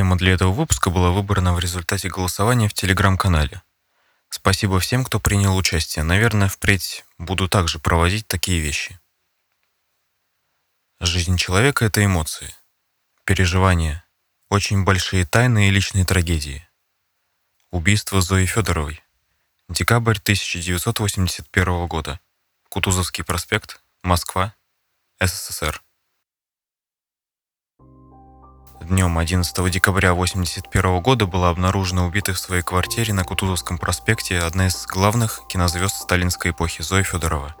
Тема для этого выпуска была выбрана в результате голосования в телеграм-канале. Спасибо всем, кто принял участие. Наверное, впредь буду также проводить такие вещи. Жизнь человека — это эмоции, переживания, очень большие тайны и личные трагедии. Убийство Зои Федоровой. Декабрь 1981 года. Кутузовский проспект, Москва, СССР. Днем 11 декабря 1981 года была обнаружена убитой в своей квартире на Кутузовском проспекте одна из главных кинозвезд сталинской эпохи Зоя Федорова.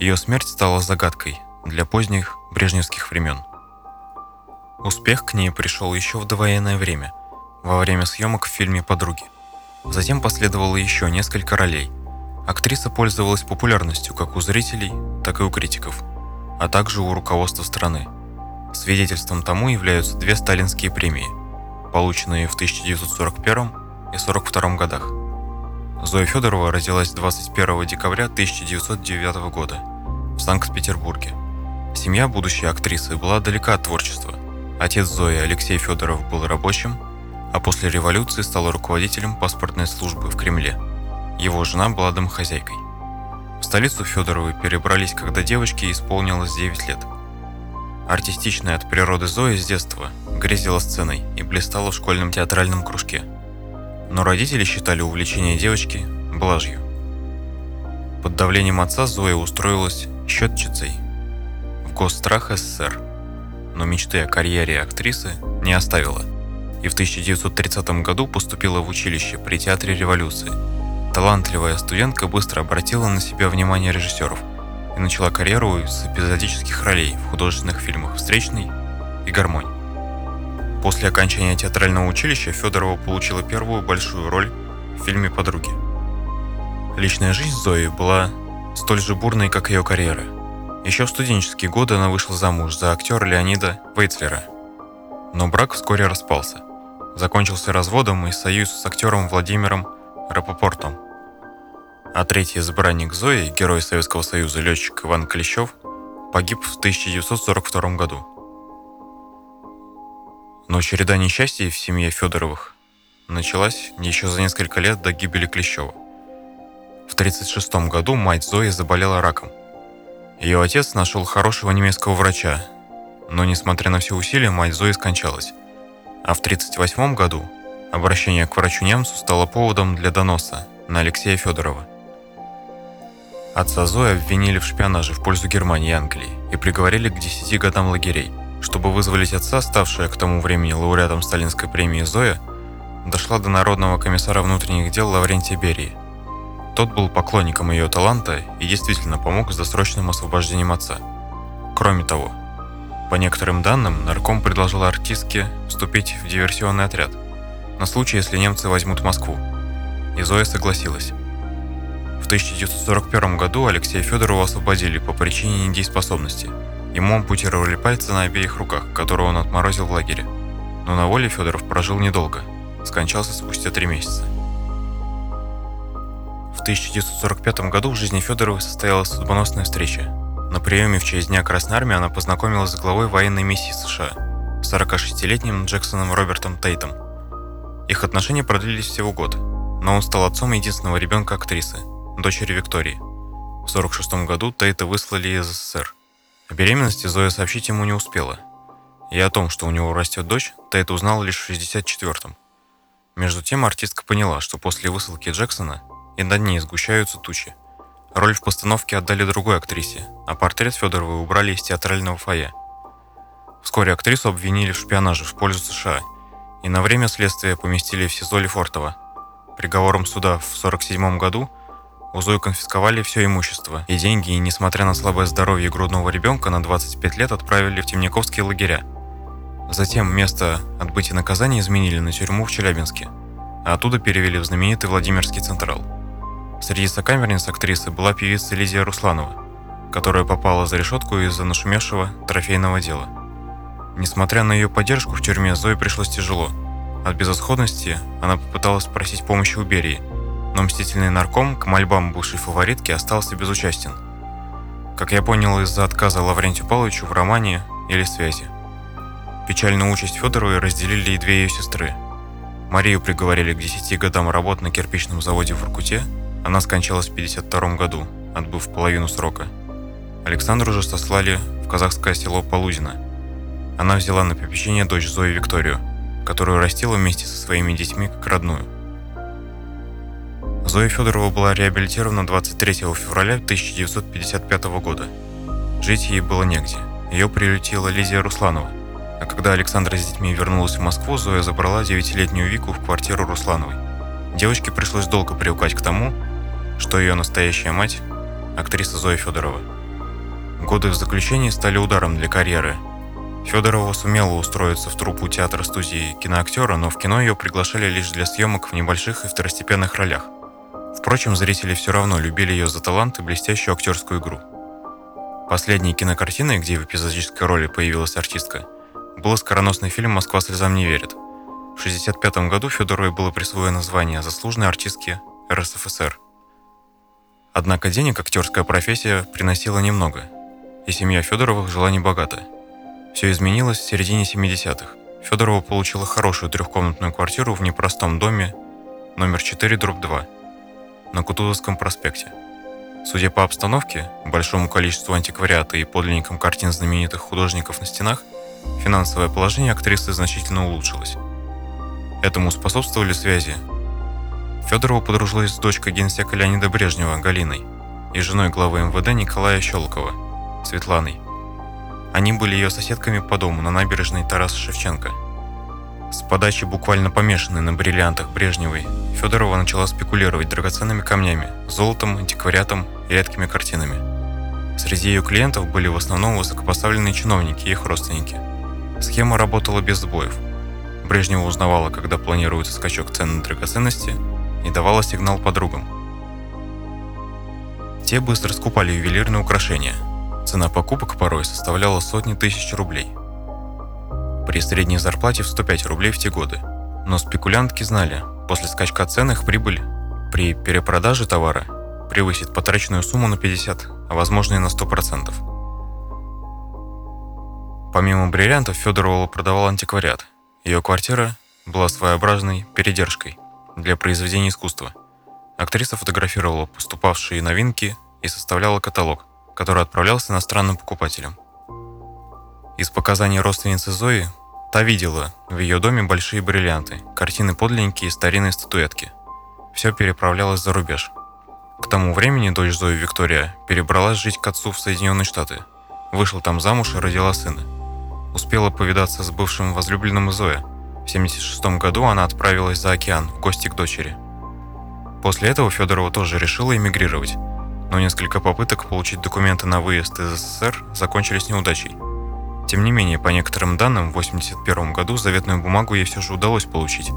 Ее смерть стала загадкой для поздних брежневских времен. Успех к ней пришел еще в довоенное время, во время съемок в фильме «Подруги». Затем последовало еще несколько ролей. Актриса пользовалась популярностью как у зрителей, так и у критиков, а также у руководства страны – Свидетельством тому являются две сталинские премии, полученные в 1941 и 1942 годах. Зоя Федорова родилась 21 декабря 1909 года в Санкт-Петербурге. Семья будущей актрисы была далека от творчества. Отец Зои Алексей Федоров был рабочим, а после революции стал руководителем паспортной службы в Кремле. Его жена была домохозяйкой. В столицу Федоровой перебрались, когда девочке исполнилось 9 лет – Артистичная от природы Зоя с детства грезила сценой и блистала в школьном театральном кружке. Но родители считали увлечение девочки блажью. Под давлением отца Зоя устроилась счетчицей в Госстрах СССР, но мечты о карьере актрисы не оставила и в 1930 году поступила в училище при Театре революции. Талантливая студентка быстро обратила на себя внимание режиссеров – и начала карьеру с эпизодических ролей в художественных фильмах «Встречный» и «Гармонь». После окончания театрального училища Федорова получила первую большую роль в фильме «Подруги». Личная жизнь Зои была столь же бурной, как ее карьера. Еще в студенческие годы она вышла замуж за актера Леонида Вейцлера. Но брак вскоре распался. Закончился разводом и союз с актером Владимиром Рапопортом – а третий избранник Зои, герой Советского Союза летчик Иван Клещев, погиб в 1942 году. Но череда несчастий в семье Федоровых началась еще за несколько лет до гибели Клещева. В 1936 году мать Зои заболела раком. Ее отец нашел хорошего немецкого врача, но несмотря на все усилия, мать Зои скончалась. А в 1938 году обращение к врачу-немцу стало поводом для доноса на Алексея Федорова – Отца Зои обвинили в шпионаже в пользу Германии и Англии и приговорили к 10 годам лагерей. Чтобы вызволить отца, ставшая к тому времени лауреатом сталинской премии Зоя, дошла до Народного комиссара внутренних дел Лаврентия Берии. Тот был поклонником ее таланта и действительно помог с досрочным освобождением отца. Кроме того, по некоторым данным, нарком предложил артистке вступить в диверсионный отряд на случай, если немцы возьмут Москву. И Зоя согласилась. В 1941 году Алексея Федорова освободили по причине недееспособности. Ему ампутировали пальцы на обеих руках, которые он отморозил в лагере. Но на воле Федоров прожил недолго, скончался спустя три месяца. В 1945 году в жизни Федоровой состоялась судьбоносная встреча. На приеме в честь Дня Красной Армии она познакомилась с главой военной миссии США, 46-летним Джексоном Робертом Тейтом. Их отношения продлились всего год, но он стал отцом единственного ребенка актрисы – дочери Виктории. В 1946 году Тейта выслали из СССР. О беременности Зоя сообщить ему не успела. И о том, что у него растет дочь, Тейт узнал лишь в 64-м. Между тем артистка поняла, что после высылки Джексона и над ней сгущаются тучи. Роль в постановке отдали другой актрисе, а портрет Федоровой убрали из театрального фойе. Вскоре актрису обвинили в шпионаже в пользу США и на время следствия поместили в СИЗО Лефортово. Приговором суда в 1947 году – у Зои конфисковали все имущество и деньги, и, несмотря на слабое здоровье грудного ребенка, на 25 лет отправили в темниковские лагеря. Затем место отбытия наказания изменили на тюрьму в Челябинске, а оттуда перевели в знаменитый Владимирский Централ. Среди сокамерниц актрисы была певица Лидия Русланова, которая попала за решетку из-за нашумевшего трофейного дела. Несмотря на ее поддержку в тюрьме, Зое пришлось тяжело. От безысходности она попыталась просить помощи у Берии – но мстительный нарком к мольбам бывшей фаворитки остался безучастен. Как я понял из-за отказа Лаврентию Павловичу в романе или связи. Печальную участь Федоровой разделили и две ее сестры. Марию приговорили к 10 годам работы на кирпичном заводе в Иркуте, она скончалась в 1952 году, отбыв половину срока. Александру же сослали в казахское село Полузино. Она взяла на попечение дочь Зою Викторию, которую растила вместе со своими детьми как родную. Зоя Федорова была реабилитирована 23 февраля 1955 года. Жить ей было негде. Ее прилетела Лизия Русланова. А когда Александра с детьми вернулась в Москву, Зоя забрала 9-летнюю Вику в квартиру Руслановой. Девочке пришлось долго привыкать к тому, что ее настоящая мать – актриса Зоя Федорова. Годы в заключении стали ударом для карьеры. Федорова сумела устроиться в труппу театра студии киноактера, но в кино ее приглашали лишь для съемок в небольших и второстепенных ролях. Впрочем, зрители все равно любили ее за талант и блестящую актерскую игру. Последней кинокартиной, где в эпизодической роли появилась артистка, был скороносный фильм «Москва слезам не верит». В 1965 году Федоровой было присвоено звание заслуженной артистки РСФСР. Однако денег актерская профессия приносила немного, и семья Федоровых жила небогато. Все изменилось в середине 70-х. Федорова получила хорошую трехкомнатную квартиру в непростом доме номер 4 дробь 2 на Кутузовском проспекте. Судя по обстановке, большому количеству антиквариата и подлинникам картин знаменитых художников на стенах, финансовое положение актрисы значительно улучшилось. Этому способствовали связи. Федорова подружилась с дочкой генсека Леонида Брежнева Галиной и женой главы МВД Николая Щелокова, Светланой. Они были ее соседками по дому на набережной Тараса Шевченко – с подачи буквально помешанной на бриллиантах Брежневой, Федорова начала спекулировать драгоценными камнями, золотом, антиквариатом и редкими картинами. Среди ее клиентов были в основном высокопоставленные чиновники и их родственники. Схема работала без сбоев. Брежнева узнавала, когда планируется скачок цен на драгоценности, и давала сигнал подругам. Те быстро скупали ювелирные украшения. Цена покупок порой составляла сотни тысяч рублей – при средней зарплате в 105 рублей в те годы. Но спекулянтки знали, после скачка цен их прибыль при перепродаже товара превысит потраченную сумму на 50, а возможно и на 100%. Помимо бриллиантов, Федорова продавал антиквариат. Ее квартира была своеобразной передержкой для произведений искусства. Актриса фотографировала поступавшие новинки и составляла каталог, который отправлялся иностранным покупателям. Из показаний родственницы Зои, та видела в ее доме большие бриллианты, картины подлинники и старинные статуэтки. Все переправлялось за рубеж. К тому времени дочь Зои Виктория перебралась жить к отцу в Соединенные Штаты. Вышла там замуж и родила сына. Успела повидаться с бывшим возлюбленным Зоя. В 1976 году она отправилась за океан в гости к дочери. После этого Федорова тоже решила эмигрировать, но несколько попыток получить документы на выезд из СССР закончились неудачей – тем не менее, по некоторым данным, в 1981 году заветную бумагу ей все же удалось получить.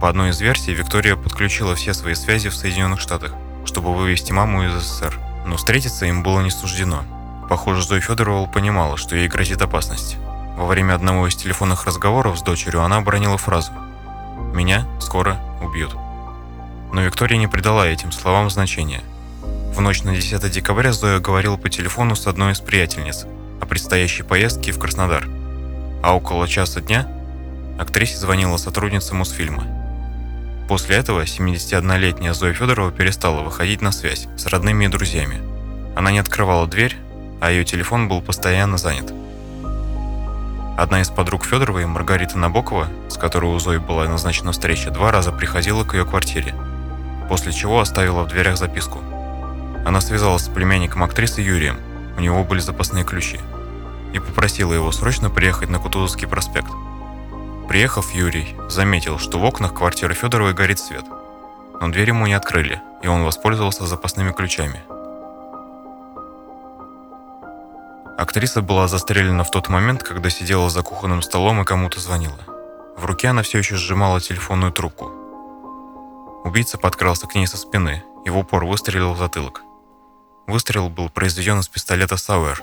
По одной из версий, Виктория подключила все свои связи в Соединенных Штатах, чтобы вывести маму из СССР. Но встретиться им было не суждено. Похоже, Зоя Федорова понимала, что ей грозит опасность. Во время одного из телефонных разговоров с дочерью она обронила фразу «Меня скоро убьют». Но Виктория не придала этим словам значения. В ночь на 10 декабря Зоя говорила по телефону с одной из приятельниц – о предстоящей поездке в Краснодар. А около часа дня актрисе звонила сотрудница Мосфильма. После этого 71-летняя Зоя Федорова перестала выходить на связь с родными и друзьями. Она не открывала дверь, а ее телефон был постоянно занят. Одна из подруг Федоровой, Маргарита Набокова, с которой у Зои была назначена встреча, два раза приходила к ее квартире, после чего оставила в дверях записку. Она связалась с племянником актрисы Юрием – у него были запасные ключи, и попросила его срочно приехать на Кутузовский проспект. Приехав, Юрий заметил, что в окнах квартиры Федоровой горит свет, но дверь ему не открыли, и он воспользовался запасными ключами. Актриса была застрелена в тот момент, когда сидела за кухонным столом и кому-то звонила. В руке она все еще сжимала телефонную трубку. Убийца подкрался к ней со спины и в упор выстрелил в затылок. Выстрел был произведен из пистолета Сауэр,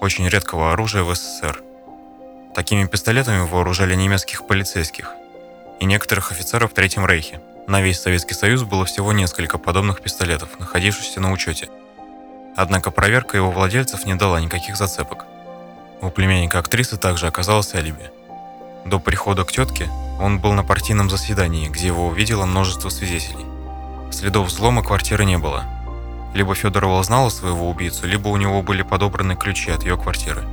очень редкого оружия в СССР. Такими пистолетами вооружали немецких полицейских и некоторых офицеров в Третьем Рейхе. На весь Советский Союз было всего несколько подобных пистолетов, находившихся на учете. Однако проверка его владельцев не дала никаких зацепок. У племянника актрисы также оказалось алиби. До прихода к тетке он был на партийном заседании, где его увидело множество свидетелей. Следов взлома квартиры не было. Либо Федорова знала своего убийцу, либо у него были подобраны ключи от ее квартиры.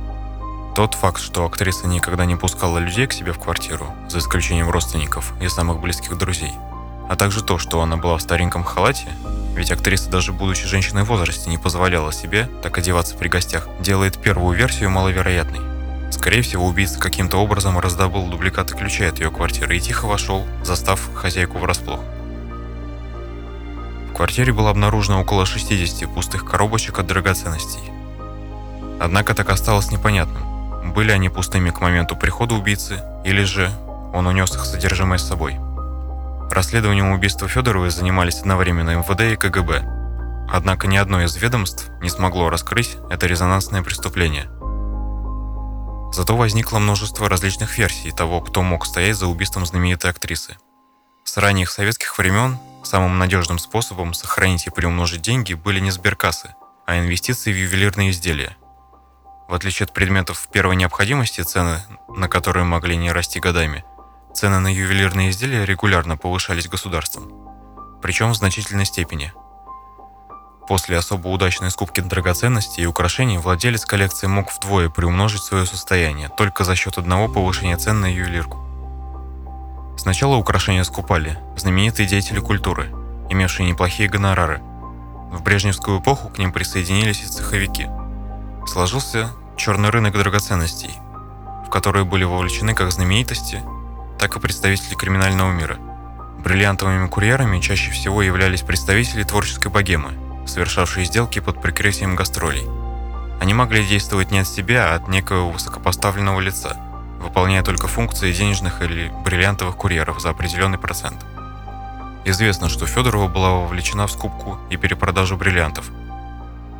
Тот факт, что актриса никогда не пускала людей к себе в квартиру, за исключением родственников и самых близких друзей, а также то, что она была в стареньком халате, ведь актриса даже будучи женщиной в возрасте не позволяла себе так одеваться при гостях, делает первую версию маловероятной. Скорее всего, убийца каким-то образом раздобыл дубликаты ключей от ее квартиры и тихо вошел, застав хозяйку врасплох. В квартире было обнаружено около 60 пустых коробочек от драгоценностей. Однако так осталось непонятным, были они пустыми к моменту прихода убийцы, или же он унес их содержимое с собой. Расследованием убийства Федоровой занимались одновременно МВД и КГБ. Однако ни одно из ведомств не смогло раскрыть это резонансное преступление. Зато возникло множество различных версий того, кто мог стоять за убийством знаменитой актрисы. С ранних советских времен самым надежным способом сохранить и приумножить деньги были не сберкассы, а инвестиции в ювелирные изделия. В отличие от предметов первой необходимости, цены на которые могли не расти годами, цены на ювелирные изделия регулярно повышались государством, причем в значительной степени – После особо удачной скупки драгоценностей и украшений владелец коллекции мог вдвое приумножить свое состояние только за счет одного повышения цен на ювелирку. Сначала украшения скупали знаменитые деятели культуры, имевшие неплохие гонорары. В брежневскую эпоху к ним присоединились и цеховики. Сложился черный рынок драгоценностей, в который были вовлечены как знаменитости, так и представители криминального мира. Бриллиантовыми курьерами чаще всего являлись представители творческой богемы – совершавшие сделки под прикрытием гастролей. Они могли действовать не от себя, а от некого высокопоставленного лица, выполняя только функции денежных или бриллиантовых курьеров за определенный процент. Известно, что Федорова была вовлечена в скупку и перепродажу бриллиантов.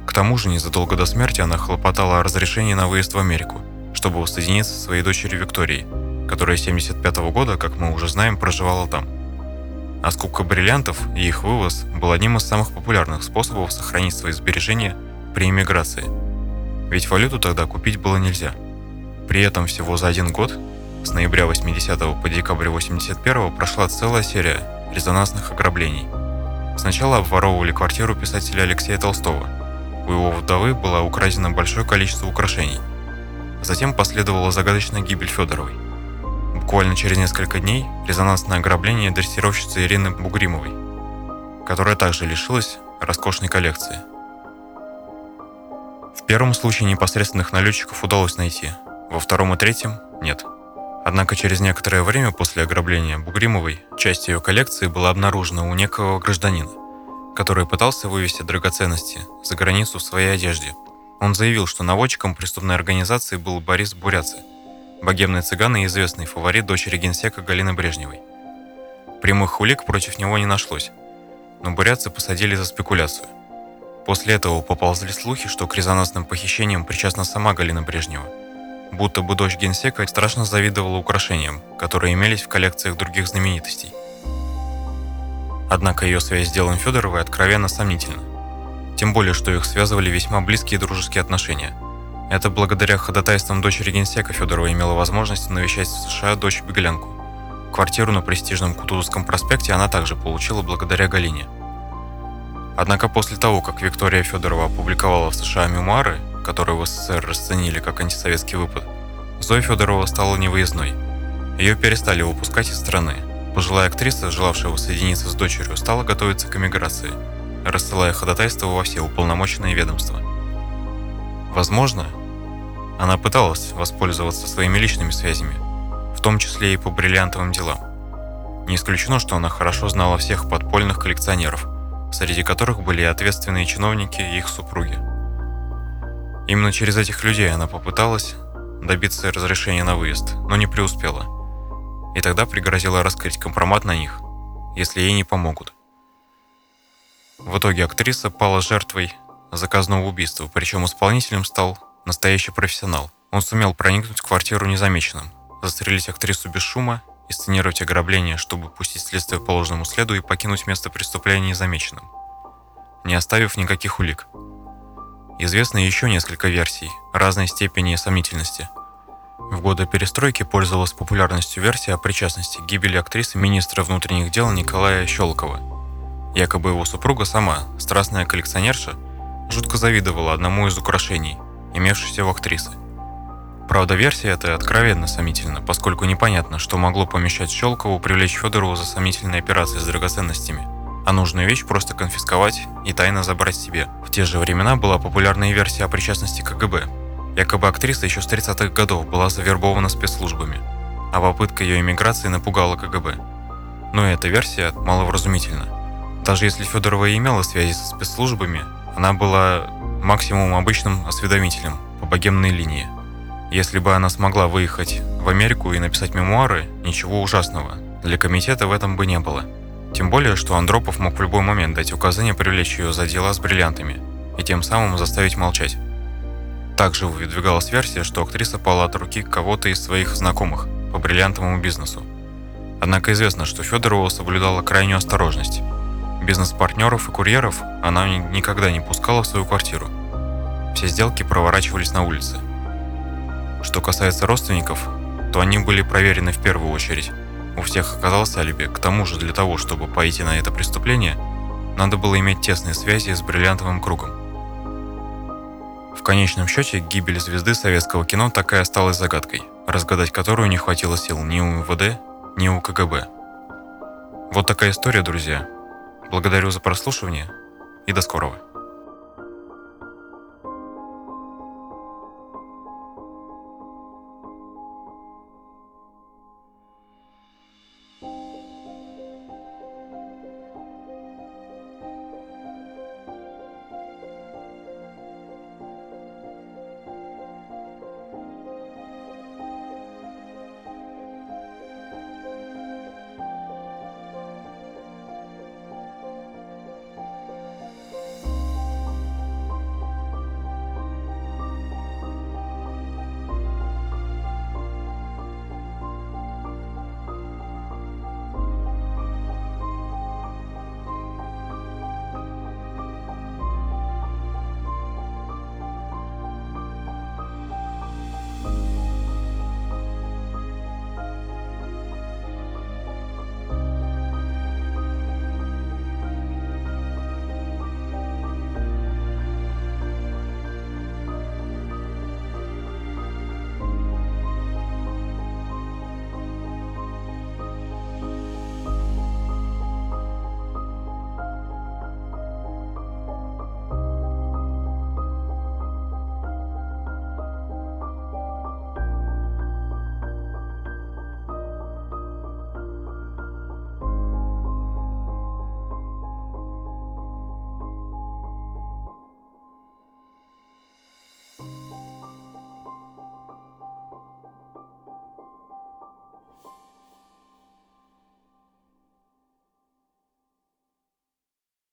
К тому же, незадолго до смерти она хлопотала о разрешении на выезд в Америку, чтобы воссоединиться со своей дочерью Викторией, которая 75 -го года, как мы уже знаем, проживала там а скупка бриллиантов и их вывоз был одним из самых популярных способов сохранить свои сбережения при иммиграции. Ведь валюту тогда купить было нельзя. При этом всего за один год, с ноября 80 по декабрь 81 прошла целая серия резонансных ограблений. Сначала обворовывали квартиру писателя Алексея Толстого. У его вдовы было украдено большое количество украшений. Затем последовала загадочная гибель Федоровой. Буквально через несколько дней резонансное ограбление дрессировщицы Ирины Бугримовой, которая также лишилась роскошной коллекции. В первом случае непосредственных налетчиков удалось найти, во втором и третьем – нет. Однако через некоторое время после ограбления Бугримовой часть ее коллекции была обнаружена у некого гражданина, который пытался вывести драгоценности за границу в своей одежде. Он заявил, что наводчиком преступной организации был Борис Буряци – богемный цыган и известный фаворит дочери генсека Галины Брежневой. Прямых улик против него не нашлось, но бурятцы посадили за спекуляцию. После этого поползли слухи, что к резонансным похищениям причастна сама Галина Брежнева. Будто бы дочь генсека страшно завидовала украшениям, которые имелись в коллекциях других знаменитостей. Однако ее связь с делом Федоровой откровенно сомнительна. Тем более, что их связывали весьма близкие дружеские отношения – это благодаря ходатайствам дочери генсека Федорова имела возможность навещать в США дочь Беглянку. Квартиру на престижном Кутузовском проспекте она также получила благодаря Галине. Однако после того, как Виктория Федорова опубликовала в США мемуары, которые в СССР расценили как антисоветский выпад, Зоя Федорова стала невыездной. Ее перестали выпускать из страны. Пожилая актриса, желавшая воссоединиться с дочерью, стала готовиться к эмиграции, рассылая ходатайство во все уполномоченные ведомства. Возможно, она пыталась воспользоваться своими личными связями, в том числе и по бриллиантовым делам. Не исключено, что она хорошо знала всех подпольных коллекционеров, среди которых были ответственные чиновники и их супруги. Именно через этих людей она попыталась добиться разрешения на выезд, но не преуспела. И тогда пригрозила раскрыть компромат на них, если ей не помогут. В итоге актриса пала жертвой заказного убийства, причем исполнителем стал настоящий профессионал. Он сумел проникнуть в квартиру незамеченным, застрелить актрису без шума, инсценировать ограбление, чтобы пустить следствие по ложному следу и покинуть место преступления незамеченным, не оставив никаких улик. Известно еще несколько версий разной степени сомнительности. В годы перестройки пользовалась популярностью версия о причастности к гибели актрисы министра внутренних дел Николая Щелкова. Якобы его супруга сама, страстная коллекционерша, жутко завидовала одному из украшений, имевшихся в актрисы. Правда, версия эта откровенно сомнительна, поскольку непонятно, что могло помешать Щелкову привлечь Федорову за сомнительные операции с драгоценностями, а нужную вещь просто конфисковать и тайно забрать себе. В те же времена была популярная версия о причастности КГБ, Якобы актриса еще с 30-х годов была завербована спецслужбами, а попытка ее иммиграции напугала КГБ. Но эта версия маловразумительна. Даже если Федорова имела связи со спецслужбами, она была максимум обычным осведомителем по богемной линии. Если бы она смогла выехать в Америку и написать мемуары, ничего ужасного. Для комитета в этом бы не было. Тем более, что Андропов мог в любой момент дать указание привлечь ее за дела с бриллиантами и тем самым заставить молчать. Также выдвигалась версия, что актриса пала от руки кого-то из своих знакомых по бриллиантовому бизнесу. Однако известно, что Федорова соблюдала крайнюю осторожность. Бизнес-партнеров и курьеров она никогда не пускала в свою квартиру. Все сделки проворачивались на улице. Что касается родственников, то они были проверены в первую очередь. У всех оказалось алиби. К тому же для того, чтобы пойти на это преступление, надо было иметь тесные связи с бриллиантовым кругом. В конечном счете, гибель звезды советского кино так и осталась загадкой, разгадать которую не хватило сил ни у МВД, ни у КГБ. Вот такая история, друзья. Благодарю за прослушивание и до скорого.